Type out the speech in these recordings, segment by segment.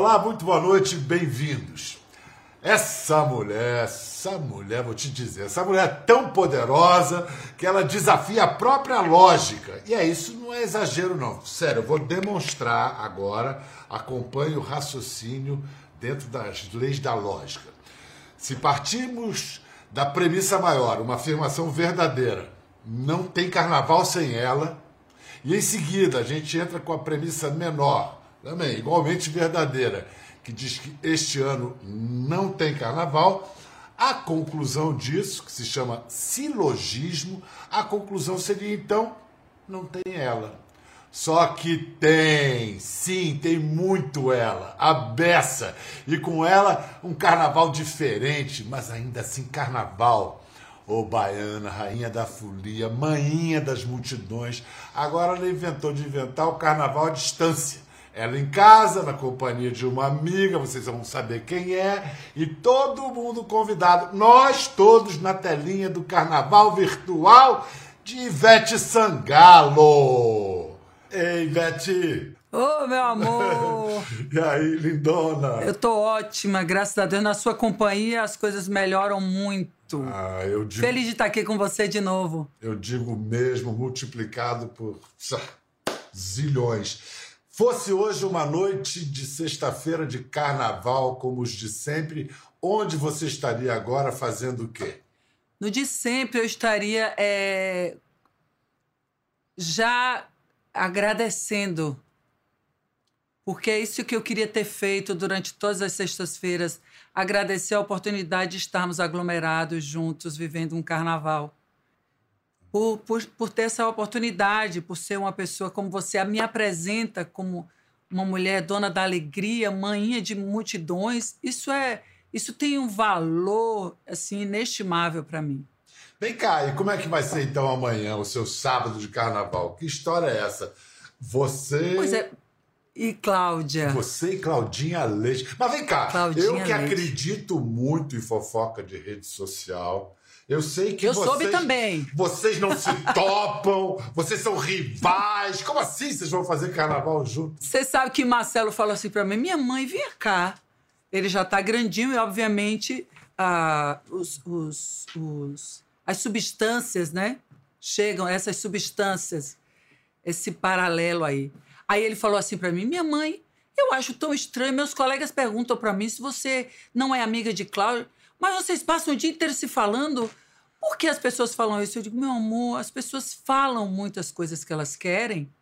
Olá, muito boa noite, bem-vindos. Essa mulher, essa mulher, vou te dizer, essa mulher é tão poderosa que ela desafia a própria lógica. E é isso, não é exagero, não. Sério, eu vou demonstrar agora, acompanhe o raciocínio dentro das leis da lógica. Se partimos da premissa maior, uma afirmação verdadeira, não tem carnaval sem ela, e em seguida a gente entra com a premissa menor, também igualmente verdadeira que diz que este ano não tem carnaval. A conclusão disso, que se chama silogismo, a conclusão seria então não tem ela. Só que tem, sim, tem muito ela, a beça. E com ela um carnaval diferente, mas ainda assim carnaval. Ô oh, baiana, rainha da folia, manhinha das multidões. Agora ela inventou de inventar o carnaval à distância ela em casa, na companhia de uma amiga, vocês vão saber quem é, e todo mundo convidado, nós todos na telinha do carnaval virtual de Ivete Sangalo. Ei, Ivete! Ô, oh, meu amor! e aí, lindona? Eu tô ótima, graças a Deus. Na sua companhia as coisas melhoram muito. Ah, eu digo... Feliz de estar aqui com você de novo. Eu digo mesmo, multiplicado por zilhões. Fosse hoje uma noite de sexta-feira de carnaval, como os de sempre, onde você estaria agora fazendo o quê? No de sempre eu estaria é, já agradecendo, porque é isso que eu queria ter feito durante todas as sextas-feiras agradecer a oportunidade de estarmos aglomerados juntos, vivendo um carnaval por, por, por ter essa oportunidade, por ser uma pessoa como você, me apresenta como uma mulher dona da alegria, manhinha de multidões. Isso é, isso tem um valor assim inestimável para mim. Vem cá, e como é que vai ser então amanhã, o seu sábado de carnaval? Que história é essa? Você. Pois é. E Cláudia. Você e Claudinha Leite. Mas vem cá, Claudinha eu que Leite. acredito muito em fofoca de rede social. Eu sei que eu vocês, soube também. Vocês não se topam, vocês são rivais. Como assim vocês vão fazer carnaval juntos? Você sabe que Marcelo falou assim para mim: minha mãe, vem cá. Ele já tá grandinho e, obviamente, ah, os, os, os, as substâncias, né? Chegam, essas substâncias, esse paralelo aí. Aí ele falou assim para mim: minha mãe, eu acho tão estranho. Meus colegas perguntam para mim se você não é amiga de Cláudia. Mas vocês passam o dia inteiro se falando. Por que as pessoas falam isso? Eu digo, meu amor, as pessoas falam muitas coisas que elas querem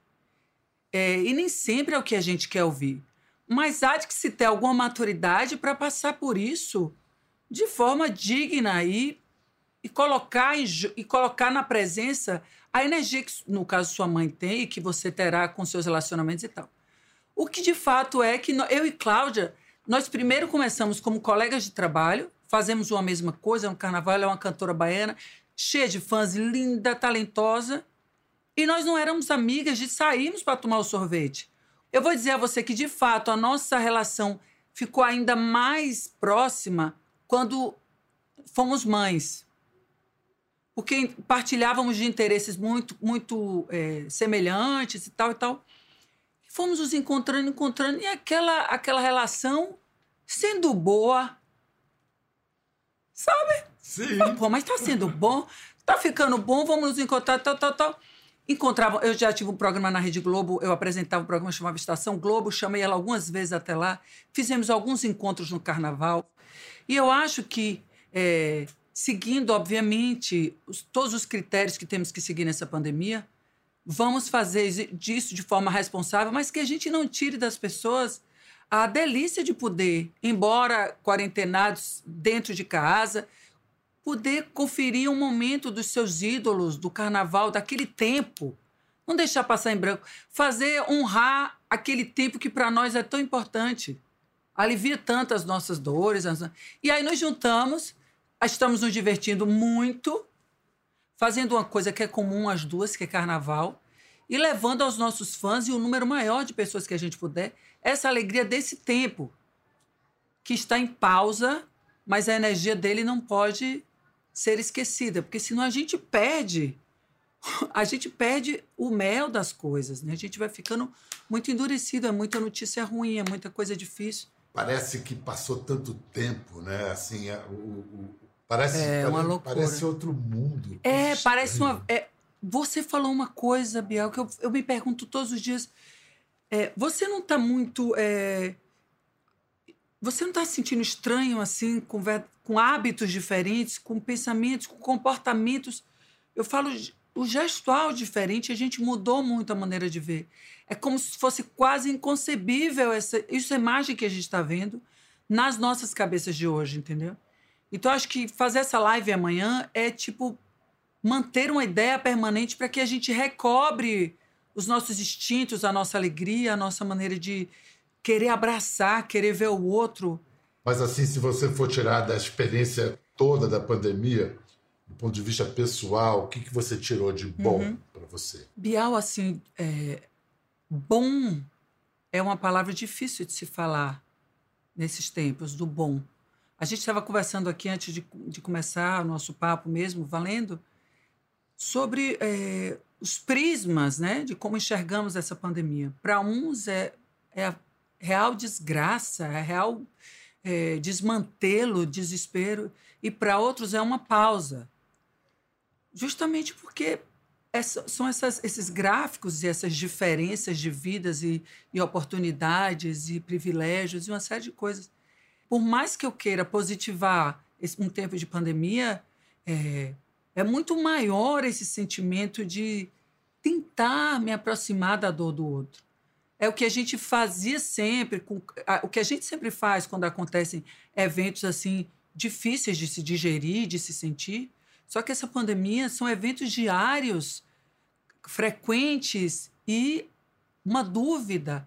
é, e nem sempre é o que a gente quer ouvir. Mas há de que se ter alguma maturidade para passar por isso de forma digna e, e, colocar em, e colocar na presença a energia que, no caso, sua mãe tem e que você terá com seus relacionamentos e tal. O que de fato é que eu e Cláudia, nós primeiro começamos como colegas de trabalho, fazemos uma mesma coisa no carnaval. Ela é uma cantora baiana, cheia de fãs, linda, talentosa. E nós não éramos amigas de sairmos para tomar o sorvete. Eu vou dizer a você que, de fato, a nossa relação ficou ainda mais próxima quando fomos mães. Porque partilhávamos de interesses muito, muito é, semelhantes e tal e tal. fomos nos encontrando, encontrando, e aquela, aquela relação sendo boa, Sabe? Sim. Pô, mas tá sendo bom, tá ficando bom, vamos nos encontrar, tal, tal, tal. Encontrava, eu já tive um programa na Rede Globo, eu apresentava um programa chamado Estação Globo, chamei ela algumas vezes até lá, fizemos alguns encontros no Carnaval. E eu acho que, é, seguindo, obviamente, os, todos os critérios que temos que seguir nessa pandemia, vamos fazer disso de forma responsável, mas que a gente não tire das pessoas a delícia de poder, embora quarentenados dentro de casa, poder conferir um momento dos seus ídolos, do carnaval, daquele tempo. Não deixar passar em branco. Fazer honrar aquele tempo que para nós é tão importante. Alivia tanto as nossas dores. E aí nós juntamos, estamos nos divertindo muito, fazendo uma coisa que é comum às duas, que é carnaval, e levando aos nossos fãs e o número maior de pessoas que a gente puder essa alegria desse tempo que está em pausa, mas a energia dele não pode ser esquecida, porque senão a gente perde a gente perde o mel das coisas, né? A gente vai ficando muito endurecido, é muita notícia ruim, é muita coisa difícil. Parece que passou tanto tempo, né? Assim, é, o, o, parece, É uma parece, loucura. parece outro mundo. É, parece uma. é, você falou uma coisa, Biel, que eu, eu me pergunto todos os dias. É, você não está muito. é, você não está se sentindo estranho, assim, com, com hábitos diferentes, com pensamentos, com comportamentos? Eu falo o gestual diferente, a gente mudou muito a maneira de ver. É como se fosse quase inconcebível essa, essa imagem que a gente está vendo nas nossas cabeças de hoje, entendeu? Então, acho que fazer essa live amanhã é tipo manter uma ideia permanente para que a gente recobre os nossos instintos, a nossa alegria, a nossa maneira de querer abraçar, querer ver o outro. Mas assim, se você for tirar da experiência toda da pandemia, do ponto de vista pessoal, o que, que você tirou de bom Uhum. para você? Bial, assim, é, bom é uma palavra difícil de se falar nesses tempos, do bom. A gente estava conversando aqui antes de, de começar o nosso papo mesmo, valendo, sobre é, os prismas, né, de como enxergamos essa pandemia. Para uns é, é a real desgraça, é real é, desmantelo, desespero, e para outros é uma pausa. Justamente porque essa- são essas- esses gráficos e essas diferenças de vidas e, e oportunidades e privilégios e uma série de coisas. Por mais que eu queira positivar um tempo de pandemia, é, é muito maior esse sentimento de tentar me aproximar da dor do outro. É o que a gente fazia sempre, com, a- o que a gente sempre faz quando acontecem eventos assim difíceis de se digerir, de se sentir. Só que essa pandemia são eventos diários, frequentes e uma dúvida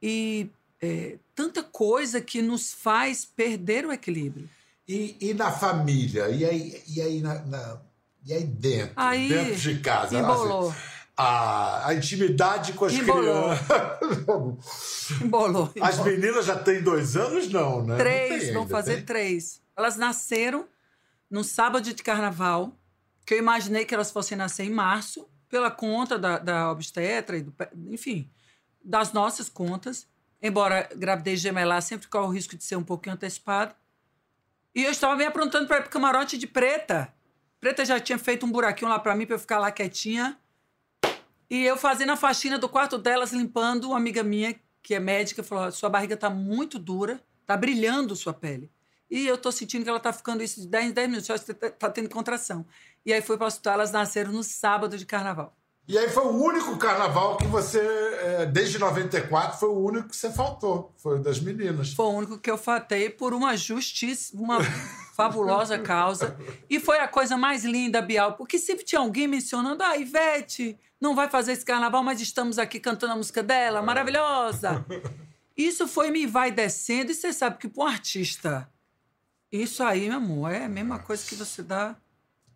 e é, tanta coisa que nos faz perder o equilíbrio. E, e na família? E aí, e aí, na, na- e aí dentro? Aí, dentro de casa? Embolou, assim, a, a intimidade com as Embolou. crianças. embolou. As meninas já têm dois anos, não, né? Não Três, tem vão fazer tem? três. Elas nasceram no sábado de carnaval, que eu imaginei que elas fossem nascer em março, pela conta da, da obstetra, e do, enfim, das nossas contas. Embora gravidez gemelar sempre corre o risco de ser um pouquinho antecipado. E eu estava me aprontando para ir pro camarote de preta. Preta já tinha feito um buraquinho lá para mim, para eu ficar lá quietinha. E eu fazendo a faxina do quarto delas, limpando, uma amiga minha, que é médica, falou: sua barriga tá muito dura, tá brilhando sua pele. E eu tô sentindo que ela tá ficando isso de 10 em 10 minutos, acho que tá, tá tendo contração. E aí fui para o hospital, elas nasceram no sábado de carnaval. E aí foi o único carnaval que você, é, desde 94, foi o único que você faltou. Foi o das meninas. Foi o único que eu fatei por uma justiça, uma fabulosa causa. E foi a coisa mais linda, Bial, porque sempre tinha alguém mencionando: ah, Ivete não vai fazer esse carnaval, mas estamos aqui cantando a música dela, maravilhosa. Isso foi me vai descendo, e você sabe que para um artista, isso aí, meu amor, é a mesma coisa que você dá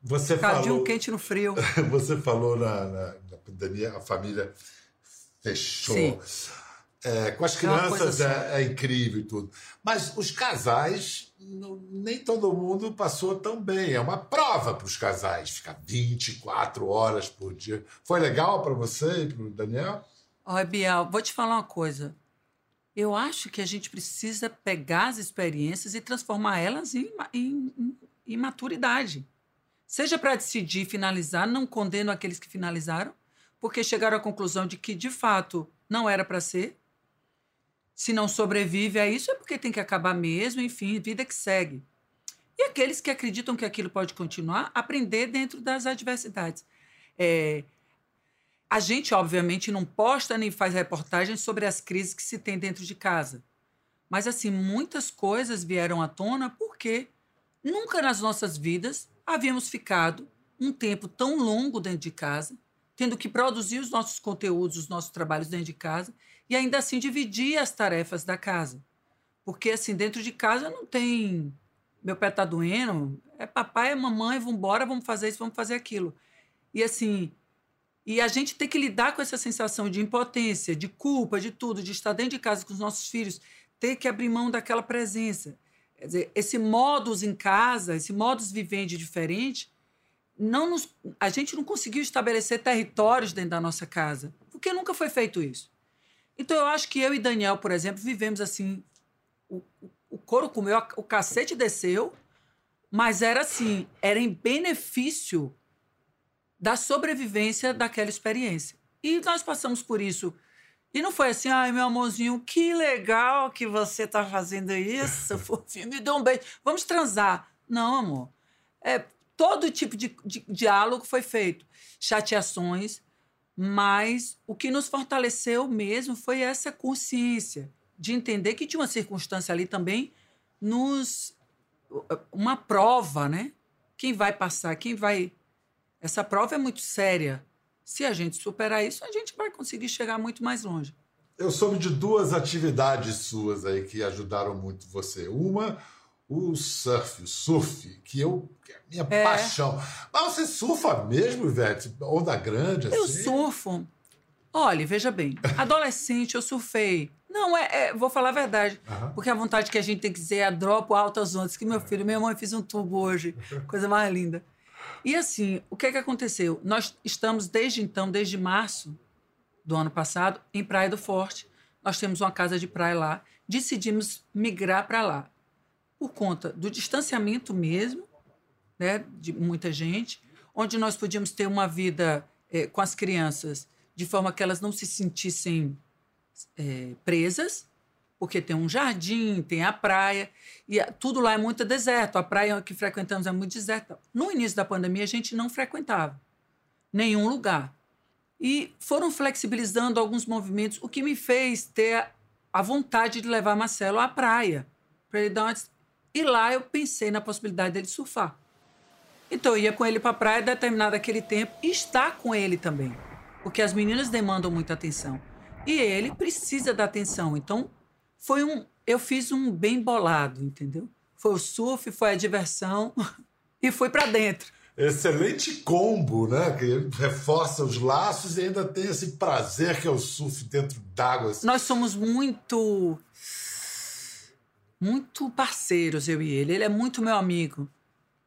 Você falou, quente no frio. você falou na, na, na pandemia, a família fechou. Sim. É, com as É crianças é, é incrível e tudo. Mas os casais, não- nem todo mundo passou tão bem. É uma prova para os casais, ficar 24 horas por dia. Foi legal para você e para o Daniel? Olha, Bial, vou te falar uma coisa. Eu acho que a gente precisa pegar as experiências e transformar elas em, em- em- em maturidade. Seja para decidir finalizar, não condeno aqueles que finalizaram, porque chegaram à conclusão de que, de fato, não era para ser. Se não sobrevive a isso, é porque tem que acabar mesmo, enfim, vida que segue. E aqueles que acreditam que aquilo pode continuar, aprender dentro das adversidades. É, a gente, obviamente, não posta nem faz reportagens sobre as crises que se tem dentro de casa. Mas, assim, muitas coisas vieram à tona porque nunca nas nossas vidas havíamos ficado um tempo tão longo dentro de casa, tendo que produzir os nossos conteúdos, os nossos trabalhos dentro de casa e ainda assim dividir as tarefas da casa. Porque, assim, dentro de casa não tem. Meu pé tá doendo, é papai, é mamãe, vamos embora, vamos fazer isso, vamos fazer aquilo. E, assim, e a gente tem que lidar com essa sensação de impotência, de culpa, de tudo, de estar dentro de casa com os nossos filhos, ter que abrir mão daquela presença. Quer dizer, esse modus em casa, esse modus vivendi diferente, não nos, a gente não conseguiu estabelecer territórios dentro da nossa casa, porque nunca foi feito isso. Então eu acho que eu e Daniel, por exemplo, vivemos assim, o, o couro comeu, o cacete desceu, mas era assim, era em benefício da sobrevivência daquela experiência. E nós passamos por isso. E não foi assim, ai, meu amorzinho, que legal que você está fazendo isso, fofinho, me dê um beijo, vamos transar. Não, amor. É, todo tipo de, de diálogo foi feito. Chateações, mas o que nos fortaleceu mesmo foi essa consciência de entender que tinha uma circunstância ali também nos uma prova, né? Quem vai passar, quem vai essa prova é muito séria. Se a gente superar isso, a gente vai conseguir chegar muito mais longe. Eu soube de duas atividades suas aí que ajudaram muito você. Uma, o surf, o surf, que eu que é a minha é. paixão. Mas você surfa mesmo, Ivete? Onda grande assim? Eu surfo. Olha, veja bem, adolescente eu surfei. Não, é, é vou falar a verdade. Uhum. Porque a vontade que a gente tem que dizer é dropo altas ondas. Que meu filho, minha mãe fez um tubo hoje. Coisa mais linda. E assim, o que é que aconteceu? Nós estamos desde então, desde março do ano passado, em Praia do Forte. Nós temos uma casa de praia lá. Decidimos migrar para lá por conta do distanciamento mesmo, né, de muita gente, onde nós podíamos ter uma vida é, com as crianças de forma que elas não se sentissem é, presas, porque tem um jardim, tem a praia, e tudo lá é muito deserto. A praia que frequentamos é muito deserta. No início da pandemia, a gente não frequentava nenhum lugar. E foram flexibilizando alguns movimentos, o que me fez ter a vontade de levar Marcelo à praia, para ele dar uma e lá eu pensei na possibilidade dele surfar. Então eu ia com ele para a praia determinado aquele tempo e estar com ele também. Porque as meninas demandam muita atenção. E ele precisa da atenção. Então foi um. Eu fiz um bem bolado, entendeu? Foi o surf, foi a diversão e foi para dentro. Excelente combo, né? Que reforça os laços e ainda tem esse prazer que é o surf dentro d'água. Nós somos muito muito parceiros, eu e ele. Ele é muito meu amigo.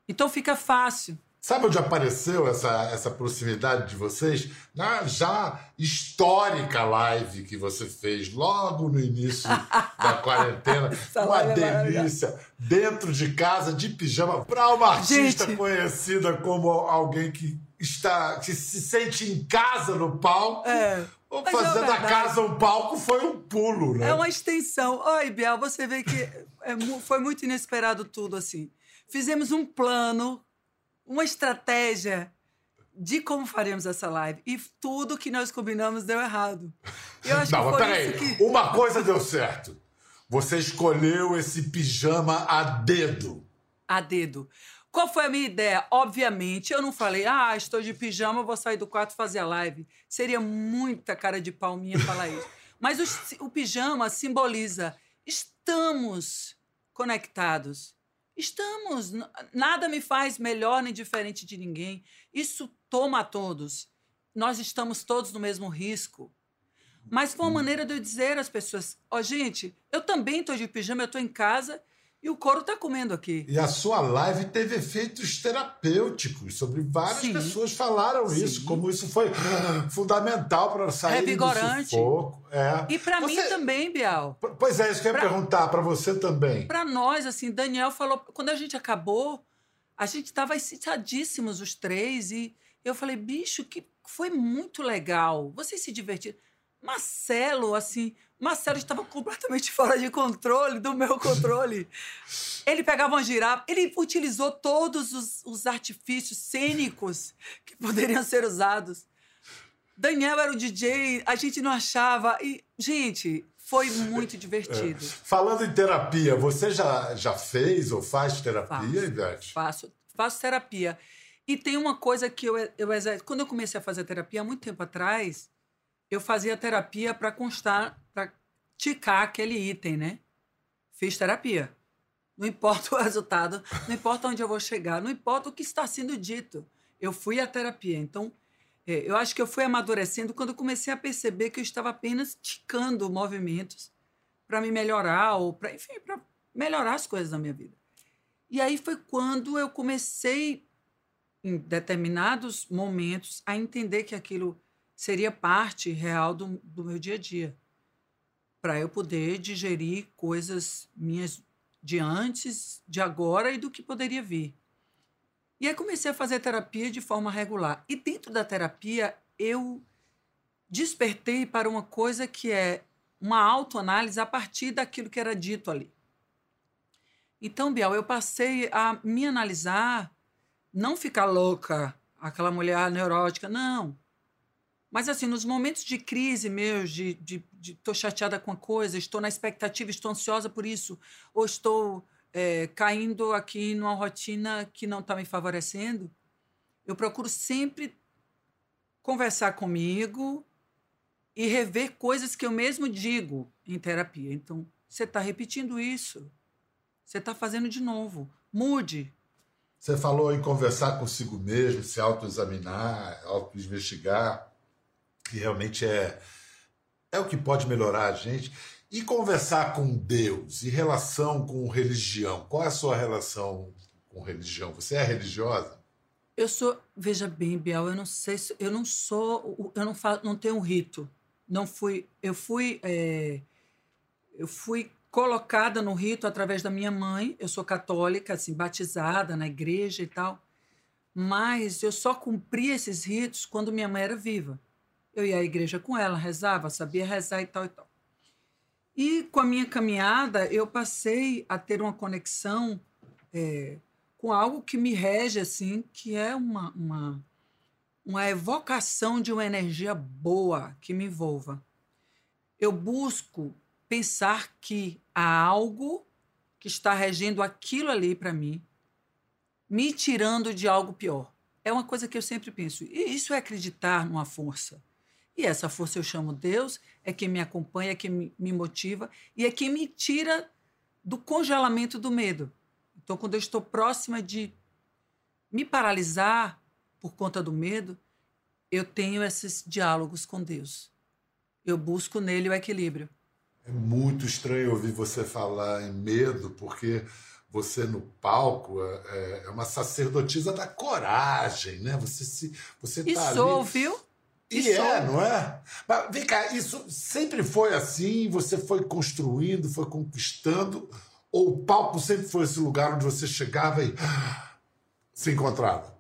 Então fica fácil. Sabe onde apareceu essa, essa proximidade de vocês? Na já histórica live que você fez logo no início da quarentena. uma é delícia. Dentro de casa, de pijama, para uma artista Gente. conhecida como alguém que está que se sente em casa no palco. É. Ou fazer é da casa um palco foi um pulo, né? É uma extensão. Oi, Biel, você vê que é, foi muito inesperado tudo assim. Fizemos um plano, uma estratégia de como faremos essa live. E tudo que nós combinamos deu errado. Eu acho Não, que foi peraí. Que... Uma coisa deu certo. Você escolheu esse pijama a dedo. A dedo. Qual foi a minha ideia? Obviamente, eu não falei, ah, estou de pijama, vou sair do quarto fazer a live. Seria muita cara de palminha falar isso. Mas o, o pijama simboliza estamos conectados. Estamos. Nada me faz melhor nem diferente de ninguém. Isso toma a todos. Nós estamos todos no mesmo risco. Mas foi uma maneira de eu dizer às pessoas: ó, oh, gente, eu também estou de pijama, eu estou em casa e o couro está comendo aqui. E a sua live teve efeitos terapêuticos sobre várias Sim. pessoas falaram Sim. isso, como isso foi fundamental para sair Revigorante. do sufoco. É. E para você... mim também, Bial. Pois é, isso que eu ia pra... perguntar para você também. Para nós, assim, Daniel falou, quando a gente acabou, a gente estava excitadíssimos os três e eu falei, bicho, que foi muito legal. Vocês se divertiram. Marcelo, assim, Marcelo estava completamente fora de controle, do meu controle. Ele pegava uma girafa, ele utilizou todos os, os artifícios cênicos que poderiam ser usados. Daniel era o DJ, a gente não achava. E, gente, foi muito divertido. É. Falando em terapia, você já, já fez ou faz terapia, Ivete? Faço, faço terapia. E tem uma coisa que eu, eu quando eu comecei a fazer terapia há muito tempo atrás, eu fazia terapia para constar, ticar aquele item, né? Fiz terapia. Não importa o resultado, não importa onde eu vou chegar, não importa o que está sendo dito. Eu fui à terapia. Então, é, eu acho que eu fui amadurecendo quando comecei a perceber que eu estava apenas ticando movimentos para me melhorar ou para, enfim, para melhorar as coisas da minha vida. E aí foi quando eu comecei em determinados momentos, a entender que aquilo seria parte real do, do meu dia a dia. Para eu poder digerir coisas minhas de antes, de agora e do que poderia vir. E aí comecei a fazer terapia de forma regular. E dentro da terapia, eu despertei para uma coisa que é uma autoanálise a partir daquilo que era dito ali. Então, Biel, eu passei a me analisar, não ficar louca, aquela mulher neurótica, não. Mas, assim, nos momentos de crise meus, de, tô chateada com a coisa, estou na expectativa, estou ansiosa por isso, ou estou é, caindo aqui numa rotina que não está me favorecendo, eu procuro sempre conversar comigo e rever coisas que eu mesmo digo em terapia. Então, você está repetindo isso. Você está fazendo de novo. Mude. Você falou em conversar consigo mesmo, se autoexaminar, auto-investigar que realmente é, é o que pode melhorar a gente. E conversar com Deus, em relação com religião. Qual é a sua relação com religião? Você é religiosa? Eu sou, veja bem, Biel, eu não sei se eu não sou, eu não falo, não tenho um rito. Não fui, eu fui, é, eu fui colocada no rito através da minha mãe. Eu sou católica, assim, batizada na igreja e tal. Mas eu só cumpri esses ritos quando minha mãe era viva. Eu ia à igreja com ela, rezava, sabia rezar e tal e tal. E com a minha caminhada, eu passei a ter uma conexão é, com algo que me rege, assim, que é uma, uma, uma evocação de uma energia boa que me envolva. Eu busco pensar que há algo que está regendo aquilo ali para mim, me tirando de algo pior. É uma coisa que eu sempre penso. E isso é acreditar numa força. E essa força eu chamo Deus, é quem me acompanha, é quem me motiva e é quem me tira do congelamento do medo. Então, quando eu estou próxima de me paralisar por conta do medo, eu tenho esses diálogos com Deus. Eu busco nele o equilíbrio. É muito estranho ouvir você falar em medo, porque você no palco é, é, uma sacerdotisa da coragem, né? Você se, você e tá sou, ali... viu? E, e é, não é? Mas vem cá, isso sempre foi assim? Você foi construindo, foi conquistando? Ou o palco sempre foi esse lugar onde você chegava e se encontrava?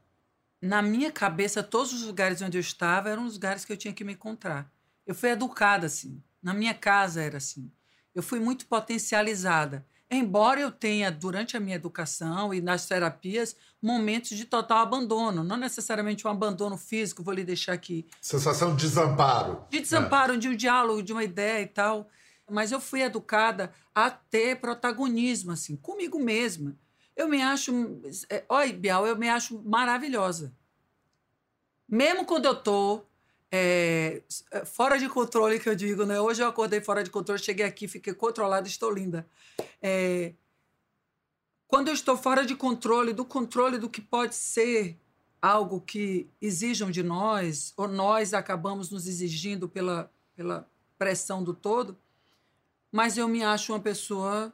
Na minha cabeça, todos os lugares onde eu estava eram os lugares que eu tinha que me encontrar. Eu fui educada assim. Na minha casa era assim. Eu fui muito potencializada. Embora eu tenha, durante a minha educação e nas terapias, momentos de total abandono. Não necessariamente um abandono físico, vou lhe deixar aqui. Sensação de desamparo. De desamparo, né? de um diálogo, de uma ideia e tal. Mas eu fui educada a ter protagonismo, assim, comigo mesma. Eu me acho. É, Oi, Bial, eu me acho maravilhosa. Mesmo quando eu tô é, é, fora de controle, que eu digo, né? Hoje eu acordei fora de controle, cheguei aqui, fiquei controlada, estou linda. É, quando eu estou fora de controle, do controle do que pode ser algo que exijam de nós, ou nós acabamos nos exigindo pela, pela pressão do todo, mas eu me acho uma pessoa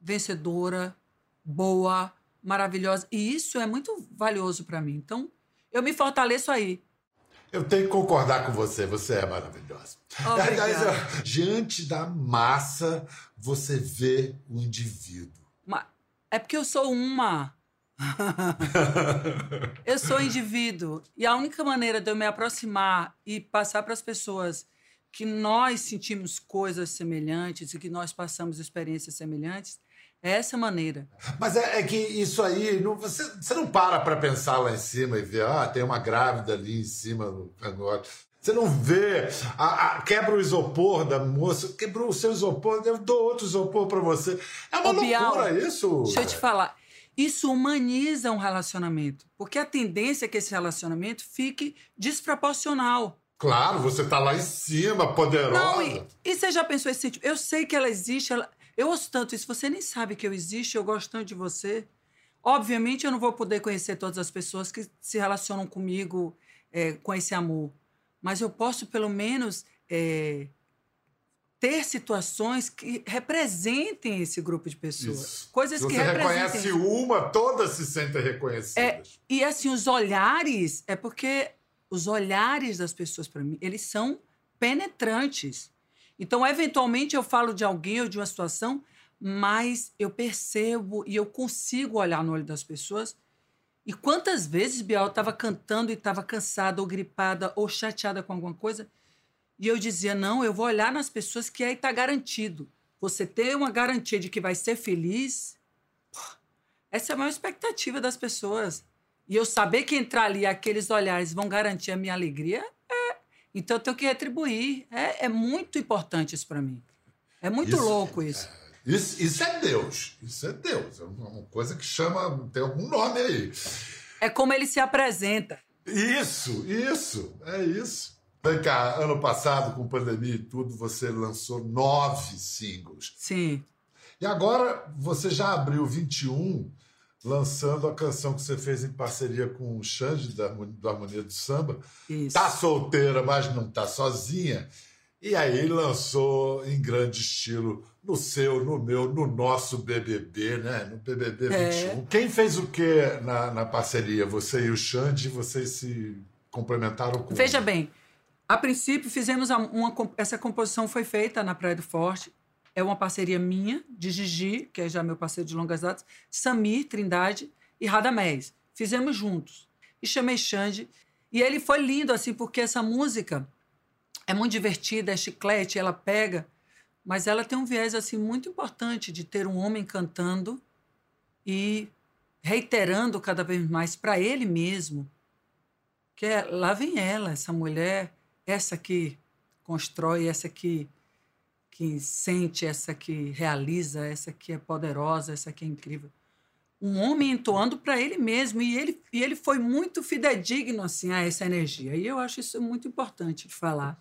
vencedora, boa, maravilhosa, e isso é muito valioso para mim. Então, eu me fortaleço aí. Eu tenho que concordar com você, você é maravilhosa. Diante da massa, você vê o indivíduo. É porque eu sou uma. eu sou indivíduo. E a única maneira de eu me aproximar e passar para as pessoas que nós sentimos coisas semelhantes e que nós passamos experiências semelhantes é essa maneira. Mas é, é que isso aí, não, você, você não para para pensar lá em cima e ver, ah, tem uma grávida ali em cima do cangote. Você não vê, a, a, quebra o isopor da moça, quebrou o seu isopor, eu dou outro isopor para você. É uma Ô, loucura Bial, isso. Deixa eu te falar. Isso humaniza um relacionamento. Porque a tendência é que esse relacionamento fique desproporcional. Claro, você tá lá em cima, poderosa. Não, e, e você já pensou esse tipo? Eu sei que ela existe, ela, eu ouço tanto isso, você nem sabe que eu existo, eu gosto tanto de você. Obviamente, eu não vou poder conhecer todas as pessoas que se relacionam comigo é, com esse amor, mas eu posso, pelo menos, é, ter situações que representem esse grupo de pessoas. Isso. Coisas Se que você representem. reconhece uma, todas se sentem reconhecidas. É, e assim, os olhares, é porque os olhares das pessoas para mim, eles são penetrantes. Então, eventualmente eu falo de alguém ou de uma situação, mas eu percebo e eu consigo olhar no olho das pessoas. E quantas vezes Bial estava cantando e estava cansada ou gripada ou chateada com alguma coisa, e eu dizia: "Não, eu vou olhar nas pessoas que aí está garantido. Você ter uma garantia de que vai ser feliz, essa é a maior expectativa das pessoas. E eu saber que entrar ali, aqueles olhares vão garantir a minha alegria, é. Então eu tenho que retribuir. É, é muito importante isso para mim. É muito Isso- louco isso. Isso, isso é Deus. Isso é Deus. É uma coisa que chama. Tem algum nome aí. É como ele se apresenta. Isso, isso, é isso. Vem cá, ano passado, com pandemia e tudo, você lançou nove singles. Sim. E agora você já abriu 21, lançando a canção que você fez em parceria com o Xande, da, do Harmonia do Samba. Isso. Tá solteira, mas não tá sozinha. E aí lançou em grande estilo no seu, no meu, no nosso BBB, né? No BBB É. 21. Quem fez o que na, na parceria? Você e o Xande, vocês se complementaram com... Veja bem, a princípio fizemos uma, essa composição foi feita na Praia do Forte. É uma parceria minha, de Gigi, que é já meu parceiro de longas datas, Samir Trindade e Radamés. Fizemos juntos. E chamei Xande. E ele foi lindo, assim, porque essa música é muito divertida, é chiclete, ela pega, mas ela tem um viés, assim, muito importante de ter um homem cantando e reiterando cada vez mais para ele mesmo que é, lá vem ela, essa mulher, essa que constrói, essa que, que sente, essa que realiza, essa que é poderosa, essa que é incrível. Um homem entoando para ele mesmo, e ele, e ele foi muito fidedigno assim, a essa energia. E eu acho isso muito importante de falar.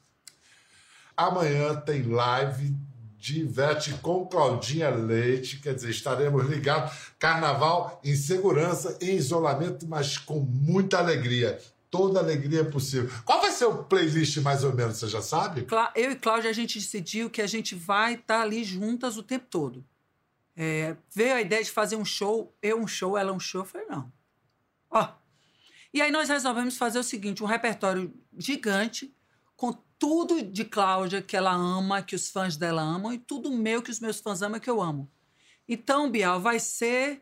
Amanhã tem live de Ivete com Claudinha Leite, quer dizer, estaremos ligados. Carnaval em segurança, em isolamento, mas com muita alegria. Toda alegria possível. Qual vai ser o playlist, mais ou menos, você já sabe? Eu e Cláudia, a gente decidiu que a gente vai estar ali juntas o tempo todo. É, veio a ideia de fazer um show, eu um show, ela um show. Eu falei, não. Ó. E aí nós resolvemos fazer o seguinte: um repertório gigante, com tudo de Cláudia que ela ama, que os fãs dela amam, e tudo meu que os meus fãs amam, que eu amo. Então, Bial, vai ser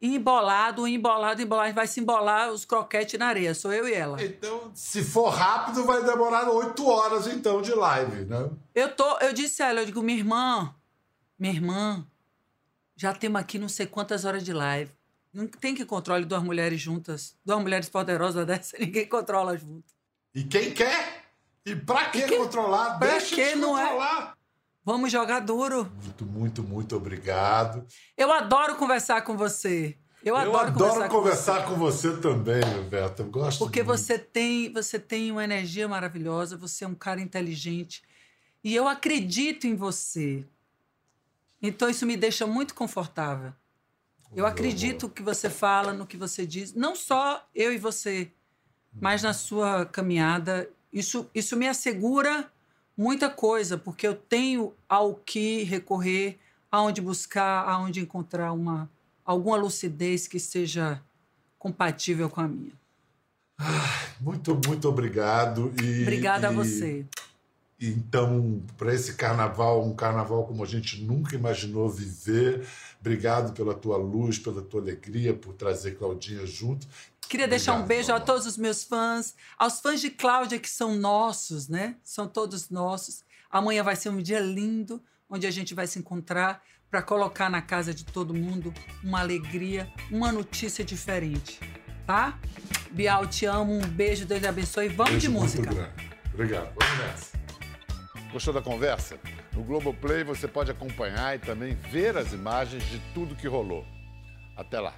embolado, embolado, embolado. Vai se embolar os croquetes na areia. Sou eu e ela. Então, se for rápido, vai demorar oito horas, então, de live, né? Eu tô, eu disse a ela, eu digo, minha irmã, minha irmã, já temos aqui não sei quantas horas de live. Não tem que controle duas mulheres juntas, duas mulheres poderosas dessa, ninguém controla junto. E quem quer? E pra que quem- controlar? pra Deixa que de não é? Vamos jogar duro. Muito, muito, muito obrigado. Eu adoro conversar com você. Eu, Eu adoro, conversar, conversar com com você também, Roberto. Eu gosto você. Porque muito. você tem, você tem uma energia maravilhosa, você é um cara inteligente. E eu acredito em você. Então isso me deixa muito confortável. Eu Meu acredito no que você fala, no que você diz, não só eu e você, mas na sua caminhada. Isso, isso me assegura muita coisa, porque eu tenho ao que recorrer, aonde buscar, aonde encontrar uma, alguma lucidez que seja compatível com a minha. Muito, muito obrigado. E, Obrigada a e- você. Então, para esse carnaval, um carnaval como a gente nunca imaginou viver, obrigado pela tua luz, pela tua alegria, por trazer Claudinha junto. Queria deixar um Obrigado, beijo a mamãe. todos os meus fãs, aos fãs de Cláudia, que são nossos, né? São todos nossos. Amanhã vai ser um dia lindo, onde a gente vai se encontrar para colocar na casa de todo mundo uma alegria, uma notícia diferente, tá? Bial, te amo, um beijo, Deus te abençoe. Vamos Beijo de música. Obrigado. Vamos nessa. Gostou da conversa? No Globoplay você pode acompanhar e também ver as imagens de tudo que rolou. Até lá.